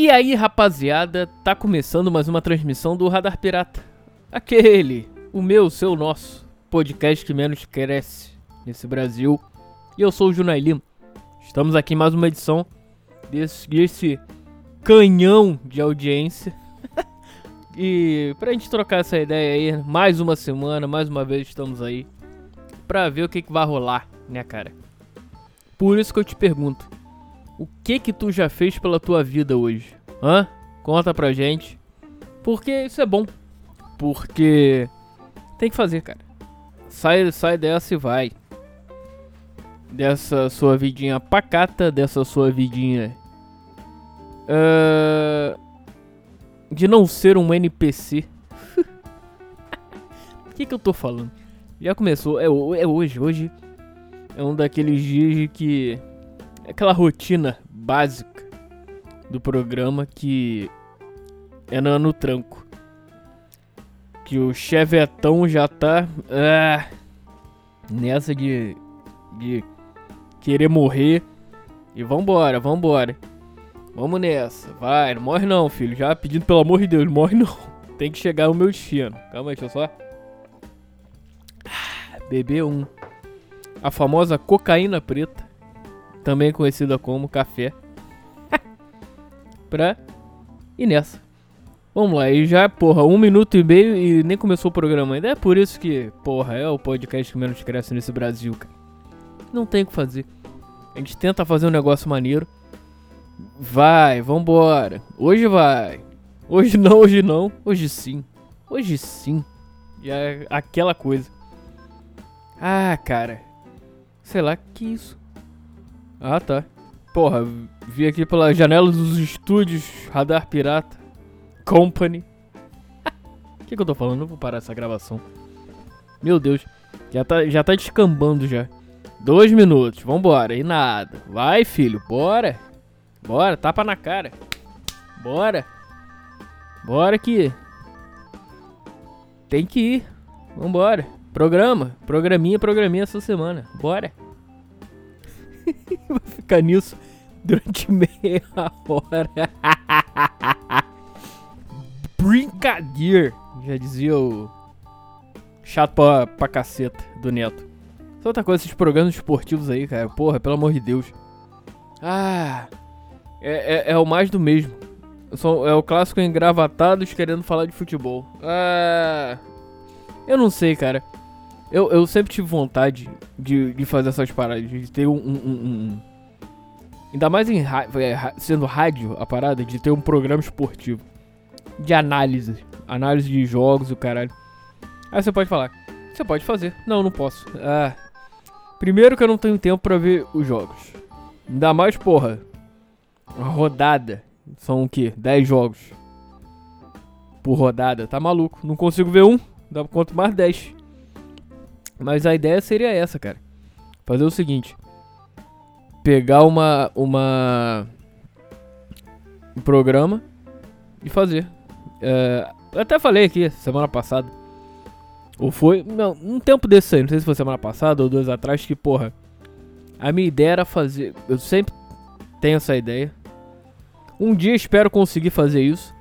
E aí, rapaziada, tá começando mais uma transmissão do Radar Pirata. Aquele, o meu, o seu, o nosso podcast que menos cresce nesse Brasil. E eu sou o Junai Lima. Estamos aqui em mais uma edição desse, desse canhão de audiência. e pra gente trocar essa ideia aí, mais uma semana, mais uma vez estamos aí pra ver o que, que vai rolar, né, cara? Por isso que eu te pergunto, o que que tu já fez pela tua vida hoje? Hã? Conta pra gente. Porque isso é bom. Porque tem que fazer, cara. Sai, sai dessa e vai. Dessa sua vidinha pacata, dessa sua vidinha. Uh, de não ser um NPC. O que, que eu tô falando? Já começou, é, é hoje. Hoje é um daqueles dias que. Aquela rotina básica do programa que é no, no tranco. Que o chevetão já tá ah, nessa de, de querer morrer. E vambora, vambora. Vamos nessa, vai, não morre não, filho. Já pedindo pelo amor de Deus, morre não. Tem que chegar ao meu destino. Calma aí, deixa eu só. Ah, BB1. A famosa cocaína preta, também conhecida como café. pra ir nessa. Vamos lá, e já, porra, um minuto e meio e nem começou o programa ainda. É por isso que, porra, é o podcast que menos cresce nesse Brasil, cara. Não tem o que fazer. A gente tenta fazer um negócio maneiro. Vai, vambora. Hoje vai. Hoje não, hoje não. Hoje sim. Hoje sim. E é aquela coisa. Ah, cara. Sei lá, que isso? Ah, tá. Porra, vi aqui pela janela dos estúdios Radar Pirata Company. O que, que eu tô falando? Eu vou parar essa gravação. Meu Deus, já tá, já tá descambando já. Dois minutos, vambora, e nada. Vai, filho, bora. Bora, tapa na cara. Bora. Bora que. Tem que ir. Vambora. Programa. Programinha, programinha essa semana. Bora. Vai ficar nisso durante meia hora. Brincadeira. Já dizia o. Chato pra, pra caceta do Neto. Só outra coisa, esses programas esportivos aí, cara. Porra, pelo amor de Deus. Ah. É, é, é o mais do mesmo. É o clássico engravatados querendo falar de futebol. Ah. Eu não sei, cara. Eu, eu sempre tive vontade de, de fazer essas paradas, de ter um. um, um, um ainda mais em é, sendo rádio a parada, de ter um programa esportivo. De análise. Análise de jogos e o caralho. Aí você pode falar. Você pode fazer. Não, não posso. Ah. Primeiro que eu não tenho tempo pra ver os jogos. Ainda mais, porra. Uma rodada. São o quê? 10 jogos. Por rodada. Tá maluco. Não consigo ver um. Dá quanto mais 10. Mas a ideia seria essa, cara. Fazer o seguinte: pegar uma uma um programa e fazer. É, até falei aqui semana passada. Ou foi, não, um tempo desse aí, não sei se foi semana passada ou dois atrás que, porra, a minha ideia era fazer, eu sempre tenho essa ideia. Um dia espero conseguir fazer isso,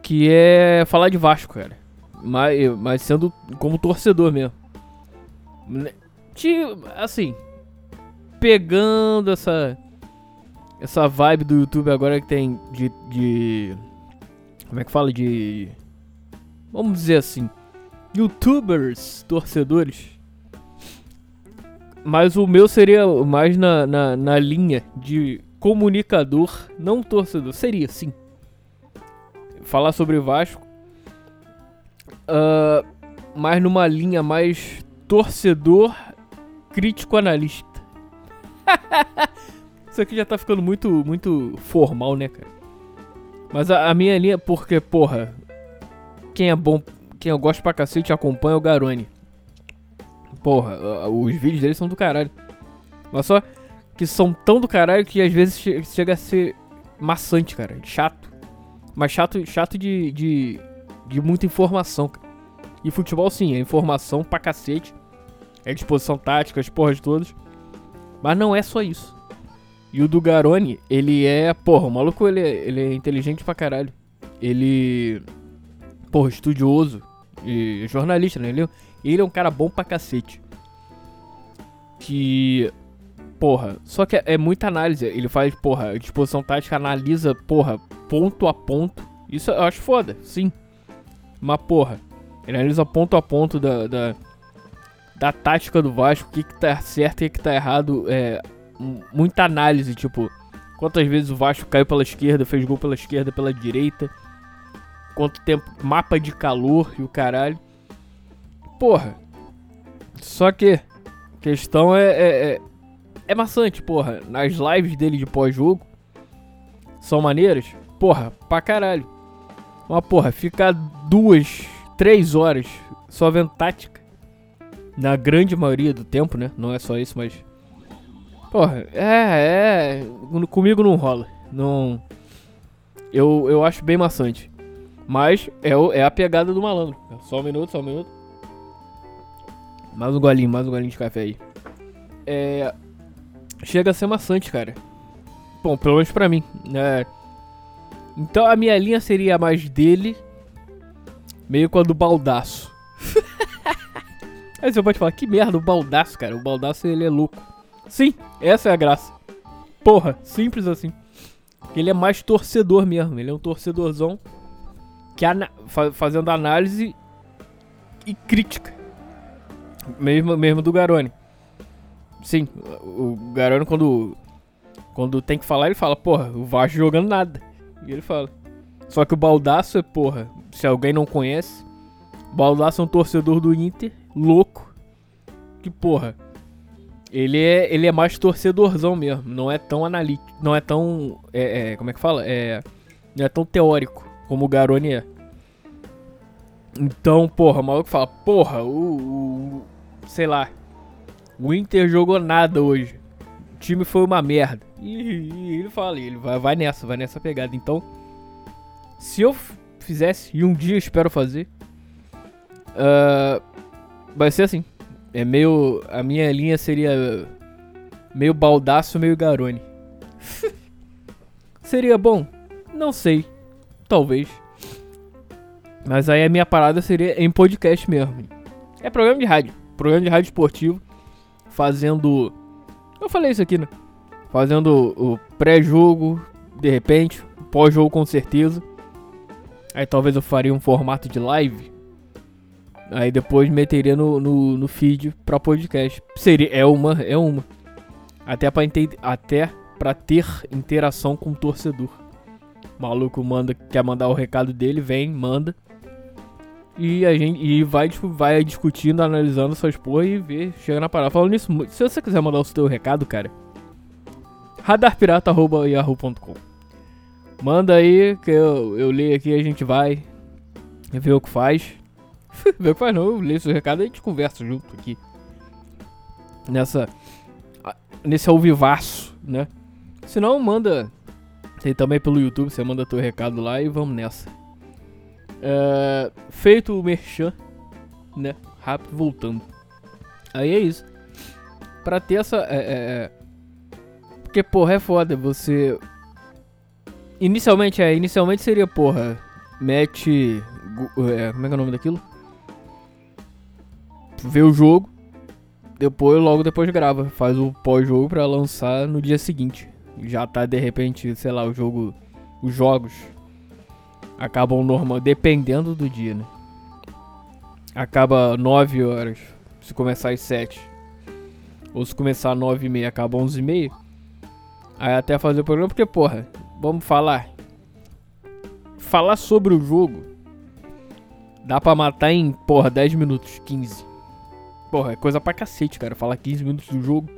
que é falar de Vasco, cara. Mas, mas sendo como torcedor mesmo. Tipo, assim, pegando essa essa vibe do YouTube agora que tem de, de como é que fala de vamos dizer assim, YouTubers torcedores. Mas o meu seria mais na, na, na linha de comunicador, não torcedor. Seria, sim. Falar sobre Vasco. Uh, mas numa linha mais torcedor crítico analista. Isso aqui já tá ficando muito, muito formal, né, cara? Mas a, a, minha linha, porque, porra, quem é bom, quem eu gosto pra cacete acompanha é o Garone. Porra, os vídeos dele são do caralho. Mas só que são tão do caralho que às vezes chega a ser maçante, cara. Chato. Mas chato, chato de, de, de muita informação, cara. E futebol sim, é informação pra cacete. É disposição tática, as porras todas. Mas não é só isso. E o do Garoni, ele é. Porra, o maluco ele é, ele é inteligente pra caralho. Ele. Porra, estudioso. E jornalista, né? Ele, ele é um cara bom pra cacete. Que. Porra, só que é, é muita análise. Ele faz, porra, disposição tática, analisa, porra, ponto a ponto. Isso eu acho foda, sim. Mas, porra, ele analisa ponto a ponto da, da, da tática do Vasco, o que, que tá certo e o que, tá errado. É, muita análise, tipo, quantas vezes o Vasco caiu pela esquerda, fez gol pela esquerda, pela direita. Quanto tempo, mapa de calor e o caralho. Porra. Só que, questão é, é, é, é maçante, porra. Nas lives dele de pós-jogo, são maneiras, porra, pra caralho. Mas, porra, ficar duas, três horas só vendo tática, na grande maioria do tempo, né? Não é só isso, mas. Porra, é, é. Comigo não rola. Não. Eu, eu acho bem maçante. Mas é, é a pegada do malandro. Só um minuto, só um minuto. Mais um golinho, mais um golinho de café aí. É. Chega a ser maçante, cara. Bom, pelo menos pra mim. né? Então a minha linha seria mais dele. Meio com a do baldaço. Aí você pode falar, que merda, o baldaço, cara. O baldaço ele é louco. Sim, essa é a graça. Porra, simples assim. Ele é mais torcedor mesmo. Ele é um torcedorzão que ana fa- fazendo análise e crítica. Mesmo, mesmo do Garone. Sim, o Garone quando quando tem que falar, ele fala, porra, o Vasco jogando nada. E ele fala. Só que o Baldaço é, porra, se alguém não conhece, o Baldaço é um torcedor do Inter, louco. Que, porra, ele é, ele é mais torcedorzão mesmo, não é tão analítico, não é tão, é, é, como é que fala? É, não é tão teórico como o Garoni é. Então, porra, o maluco fala, porra, o, o- sei lá, o Inter jogou nada hoje. O time foi uma merda. E, e ele fala, ele vai, vai nessa, vai nessa pegada. Então, se eu fizesse, e um dia espero fazer, ah, vai ser assim. É meio. A minha linha seria meio baldaço, meio garone. seria bom? Não sei. Talvez. Mas aí a minha parada seria em podcast mesmo. É programa de rádio. Programa de rádio esportivo. Fazendo. Eu falei isso aqui, né? Fazendo o pré-jogo, de repente. Pós-jogo com certeza. Aí talvez eu faria um formato de live. Aí depois meteria no, no, no feed pra podcast. Seria, é uma, é uma. Até pra, até pra ter interação com o torcedor. O maluco manda, quer mandar o recado dele, vem, manda. E a gente e vai, vai discutindo, analisando essas porra e vê, chega na parada. Falando nisso, se você quiser mandar o seu recado, cara, radarpirata.yahoo.com Manda aí, que eu, eu leio aqui, a gente vai ver o que faz. ver o que faz não, eu leio seu recado e a gente conversa junto aqui. Nessa. Nesse alvivaço, né? Se não, manda. Tem também pelo YouTube, você manda teu recado lá e vamos nessa. É, feito o merchan, né? Rápido voltando. Aí é isso. Pra ter essa. É, é, é, porque, porra, é foda você. Inicialmente, é. Inicialmente seria, porra. Mete. é, como é que é o nome daquilo? Vê o jogo. Depois, logo depois grava. Faz o pós-jogo pra lançar no dia seguinte. Já tá de repente, sei lá, o jogo. Os jogos acabam normal, dependendo do dia, né? Acaba 9 horas, se começar às 7. Ou se começar às 9 e meia, acaba 11 e meia. Aí até fazer o programa, porque, porra, vamos falar. Falar sobre o jogo dá pra matar em, porra, 10 minutos, 15. Porra, é coisa pra cacete, cara, falar 15 minutos do jogo.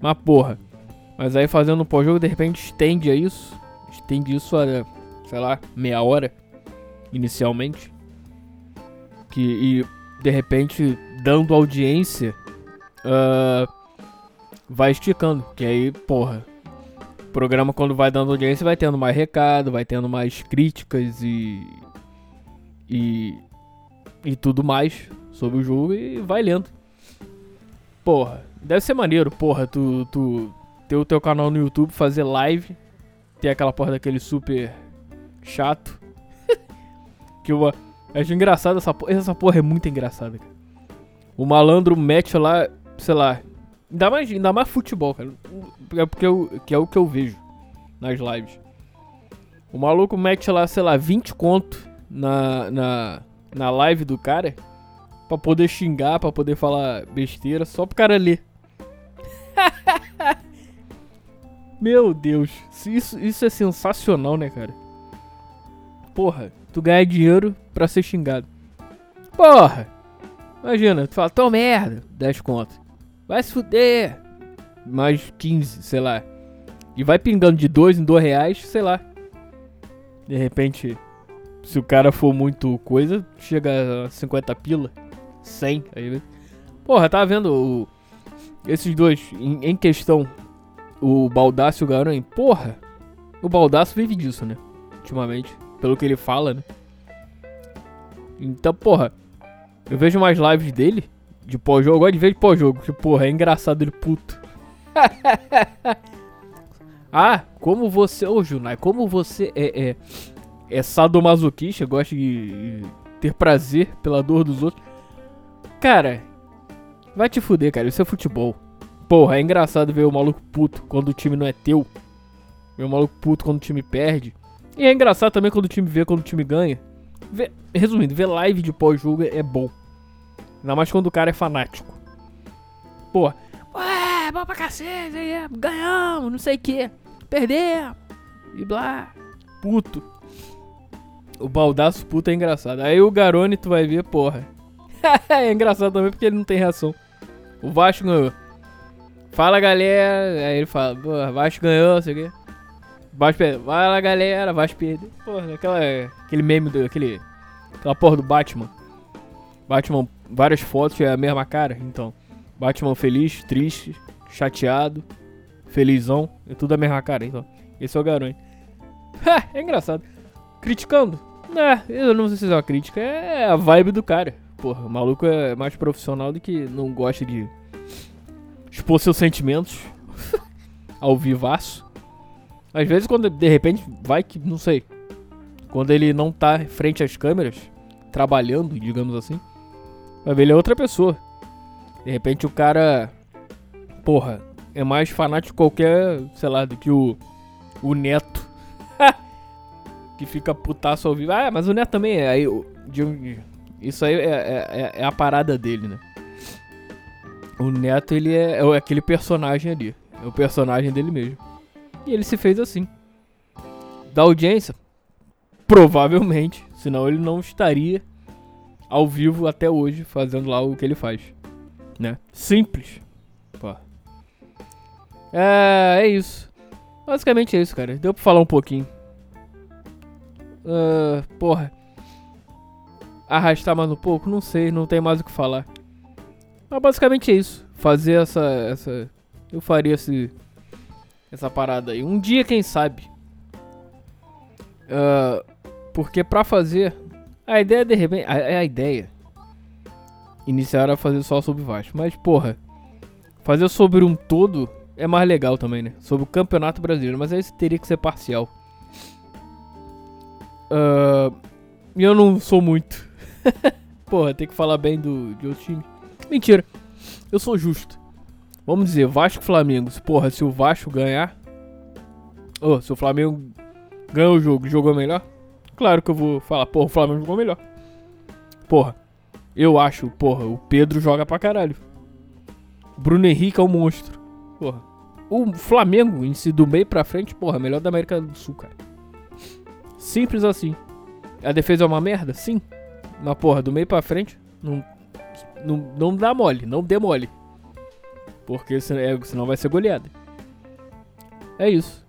Mas, porra. Mas aí fazendo um pós-jogo, de repente estende a isso. Estende isso a, sei lá, meia hora. Inicialmente. Que, e de repente, dando audiência, ah, vai esticando. Que aí, porra. Programa, quando vai dando audiência, vai tendo mais recado, vai tendo mais críticas e. E. E tudo mais sobre o jogo e vai lendo. Porra, deve ser maneiro, porra, tu. tu ter o teu canal no YouTube, fazer live, ter aquela porra daquele super chato. que eu acho engraçado essa porra. Essa porra é muito engraçada, cara. O malandro mete lá, sei lá. Ainda mais, ainda mais futebol, cara. É porque eu, que é o que eu vejo nas lives. O maluco mete lá, sei lá, 20 conto na, na, na live do cara pra poder xingar, pra poder falar besteira, só pro cara ler. Meu Deus, isso, isso é sensacional, né, cara? Porra, tu ganha dinheiro pra ser xingado. Porra! Imagina, tu fala, tô merda, 10 conto. Vai se fuder. Mais 15, sei lá. E vai pingando de 2 em 2 reais, sei lá. De repente, se o cara for muito coisa, chega a 50 pila. 100. Aí, porra, tá vendo o, esses dois em, em questão, o Baldaço e o Garonha? Porra, o Baldaço vive disso, né? Ultimamente, pelo que ele fala, né? Então, porra, eu vejo mais lives dele de pós-jogo. Eu gosto de ver de pós-jogo, que porra, é engraçado ele puto. ah, como você, ô Junai, como você é, é, é sadomasoquista, gosta de ter prazer pela dor dos outros. Cara, vai te fuder, cara. Isso é futebol. Porra, é engraçado ver o maluco puto quando o time não é teu. Ver o maluco puto quando o time perde. E é engraçado também quando o time vê quando o time ganha. Vê, resumindo, ver live de pós-jogo é bom. Ainda mais quando o cara é fanático. Porra, ué, bom pra cacete, ganhamos, não sei o que. Perdemos. E blá. Puto. O baldaço puto é engraçado. Aí o Garone tu vai ver, porra. é engraçado também porque ele não tem reação. O Vasco ganhou. Fala galera. Aí ele fala, porra, Vasco ganhou, sei o quê. Vasco perdeu. Fala galera, Vasco perdeu. Porra, aquela, aquele meme do. Aquele, aquela porra do Batman. Batman, várias fotos é a mesma cara. Então, Batman feliz, triste, chateado, felizão. É tudo a mesma cara. Então, esse é o Garanho. é engraçado. Criticando? É, eu não sei se é uma crítica. É a vibe do cara porra, o maluco é mais profissional do que não gosta de expor seus sentimentos ao vivaço. Às vezes quando de repente vai que, não sei, quando ele não tá frente às câmeras, trabalhando, digamos assim, vai ver ele é outra pessoa. De repente o cara, porra, é mais fanático qualquer, sei lá, do que o, o Neto. que fica putaço ao vivo. Ah, mas o Neto também é. Aí, isso aí é, é, é, é a parada dele, né? O Neto, ele é, é aquele personagem ali. É o personagem dele mesmo. E ele se fez assim. Da audiência? Provavelmente. Senão ele não estaria ao vivo até hoje fazendo lá o que ele faz. Né? Simples. Pô. É, é isso. Basicamente é isso, cara. Deu pra falar um pouquinho. Uh, porra arrastar mais um pouco? Não sei, não tem mais o que falar. Mas basicamente é isso. Fazer essa. essa eu faria esse, essa parada aí. Um dia, quem sabe. Uh, porque pra fazer. A ideia de repente. A, a ideia. Iniciar era fazer só sobre Vasco. Mas, porra. Fazer sobre um todo é mais legal também, né? Sobre o Campeonato Brasileiro. Mas aí teria que ser parcial. Uh, eu não sou muito. Porra, tem que falar bem do, de outro time. Mentira. Eu sou justo. Vamos dizer, Vasco e Flamengo. Porra, se o Vasco ganhar. Oh, se o Flamengo ganha o jogo, jogou melhor? Claro que eu vou falar, porra, o Flamengo jogou melhor. Porra, eu acho, porra, o Pedro joga pra caralho. Bruno Henrique é um monstro. Porra. O Flamengo em si, do meio pra frente, porra, melhor da América do Sul, cara. Simples assim. A defesa é uma merda? Sim. Mas, porra, do meio pra frente, não, não, não dá mole, não dê mole. Porque é, senão vai ser goleada. É isso.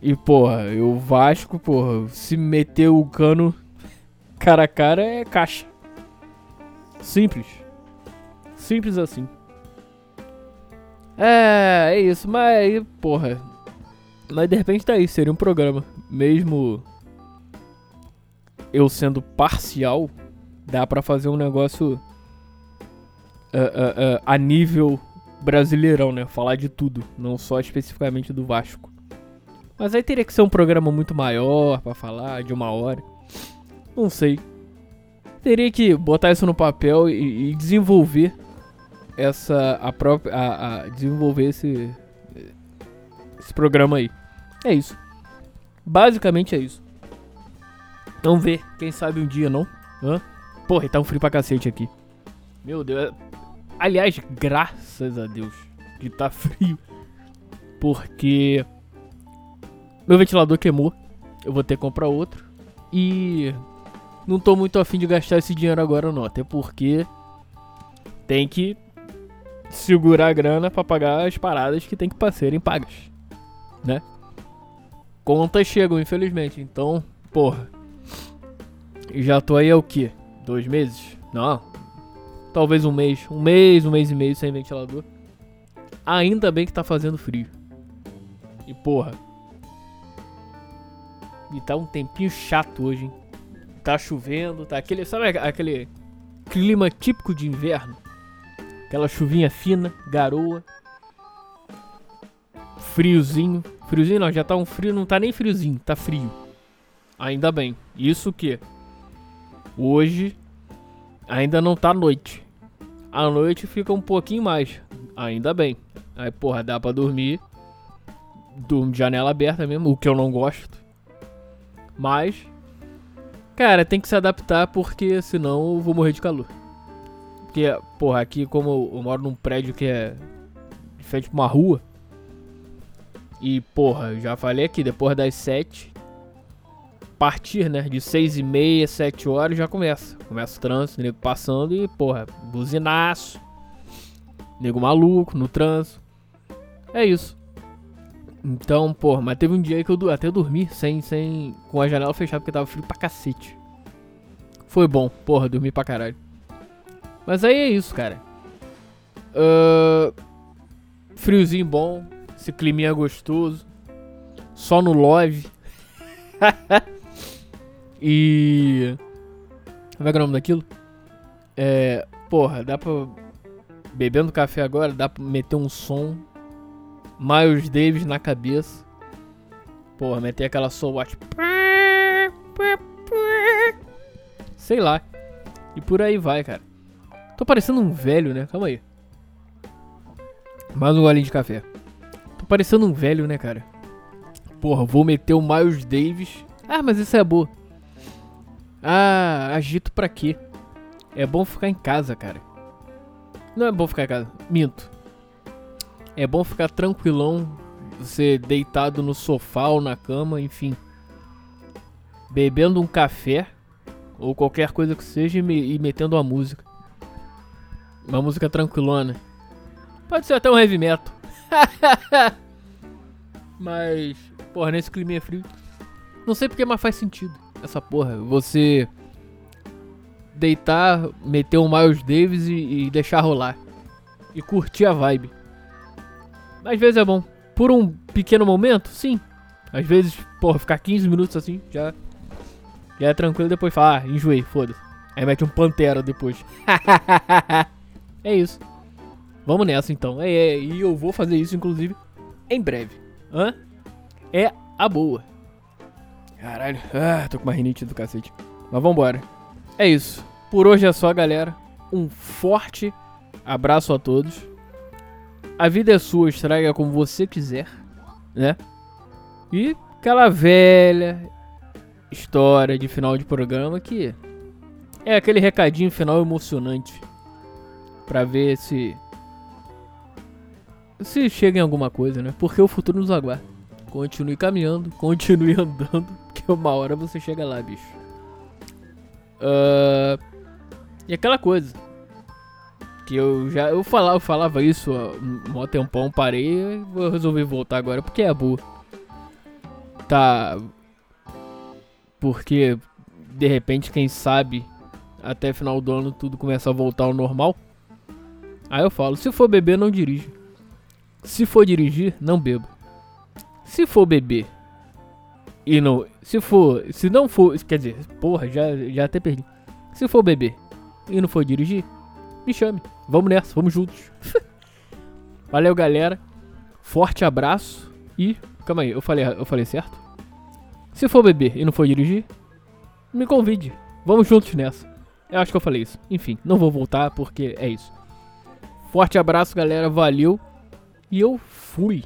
E, porra, o Vasco, porra, se meter o cano cara a cara é caixa. Simples. Simples assim. É, é isso, mas porra. Mas de repente tá aí, seria um programa. Mesmo eu sendo parcial dá para fazer um negócio uh, uh, uh, a nível brasileirão, né? Falar de tudo, não só especificamente do Vasco. Mas aí teria que ser um programa muito maior para falar, de uma hora. Não sei. Teria que botar isso no papel e, e desenvolver essa a própria a, a, desenvolver esse esse programa aí. É isso. Basicamente é isso. Vamos ver, quem sabe um dia, não? Hã? Porra, tá um frio pra cacete aqui. Meu Deus. Aliás, graças a Deus que tá frio. Porque meu ventilador queimou. Eu vou ter que comprar outro. E não tô muito afim de gastar esse dinheiro agora não. Até porque tem que segurar a grana para pagar as paradas que tem que serem pagas. Né? Contas chegam, infelizmente. Então, porra. Já tô aí há o quê? Dois meses? Não. Talvez um mês. Um mês, um mês e meio sem ventilador. Ainda bem que tá fazendo frio. E porra. E tá um tempinho chato hoje, hein? Tá chovendo, tá aquele. Sabe aquele clima típico de inverno? Aquela chuvinha fina, garoa. Friozinho. Friozinho não, já tá um frio, não tá nem friozinho, tá frio. Ainda bem. Isso que hoje ainda não tá noite. A noite fica um pouquinho mais. Ainda bem. Aí, porra, dá pra dormir. Durmo de janela aberta mesmo, o que eu não gosto. Mas, cara, tem que se adaptar porque senão eu vou morrer de calor. Porque, porra, aqui como eu moro num prédio que é de frente pra uma rua. E, porra, eu já falei aqui, depois das 7, partir, né, de 6 e meia, 7 horas já começa. Começa o trânsito, nego passando e, porra, buzinaço. Nego maluco no trânsito. É isso. Então, porra, mas teve um dia que eu até dormi sem, sem, com a janela fechada porque tava frio pra cacete. Foi bom, porra, dormi pra caralho. Mas aí é isso, cara. Uh, friozinho bom, esse climinha gostoso. Só no love. e. Como é que é o nome daquilo? É. Porra, dá pra. Bebendo café agora, dá pra meter um som Miles Davis na cabeça. Porra, meter aquela soul watch. Sei lá. E por aí vai, cara. Tô parecendo um velho, né? Calma aí. Mais um golinho de café. Tô parecendo um velho, né, cara? Porra, vou meter o Miles Davis. Ah, mas isso é boa. Ah, agito pra quê? É bom ficar em casa, cara. Não é bom ficar em casa. Minto. É bom ficar tranquilão, você deitado no sofá ou na cama, enfim. Bebendo um café ou qualquer coisa que seja e, me, metendo uma música. Uma música tranquilona. Pode ser até um heavy metal. mas, porra, nesse clima frio. Não sei porque, mas faz sentido essa porra. Você deitar, meter um Miles Davis e, e deixar rolar. E curtir a vibe. Às vezes é bom. Por um pequeno momento, sim. Às vezes, porra, ficar 15 minutos assim, já, já é tranquilo. Depois fala, ah, enjoei, foda-se. Aí mete um Pantera depois. é isso. Vamos nessa então. É, é, e eu vou fazer isso, inclusive, em breve. Hã? É a boa. Caralho, ah, tô com uma rinite do cacete. Mas vambora. É isso. Por hoje é só, galera. Um forte abraço a todos. A vida é sua, estraga como você quiser, né? E aquela velha história de final de programa que é aquele recadinho final emocionante para ver se se chega em alguma coisa, né? Porque o futuro nos aguarda. Continue caminhando, continue andando, que uma hora você chega lá, bicho. Uh, e aquela coisa que eu já eu falava, eu falava isso há um tempão, parei e vou resolver voltar agora porque é boa. Tá. Porque de repente, quem sabe, até final do ano tudo começa a voltar ao normal. Aí eu falo, se for beber, não dirige. Se for dirigir, não beba. Se for beber e não, se for, se não for, quer dizer, porra, já já até perdi. Se for beber e não for dirigir, me chame. Vamos nessa, vamos juntos. Valeu, galera. Forte abraço e. Calma aí, eu falei, eu falei certo? Se for beber e não for dirigir, me convide. Vamos juntos nessa. Eu acho que eu falei isso. Enfim, não vou voltar porque é isso. Forte abraço, galera. Valeu. E eu fui.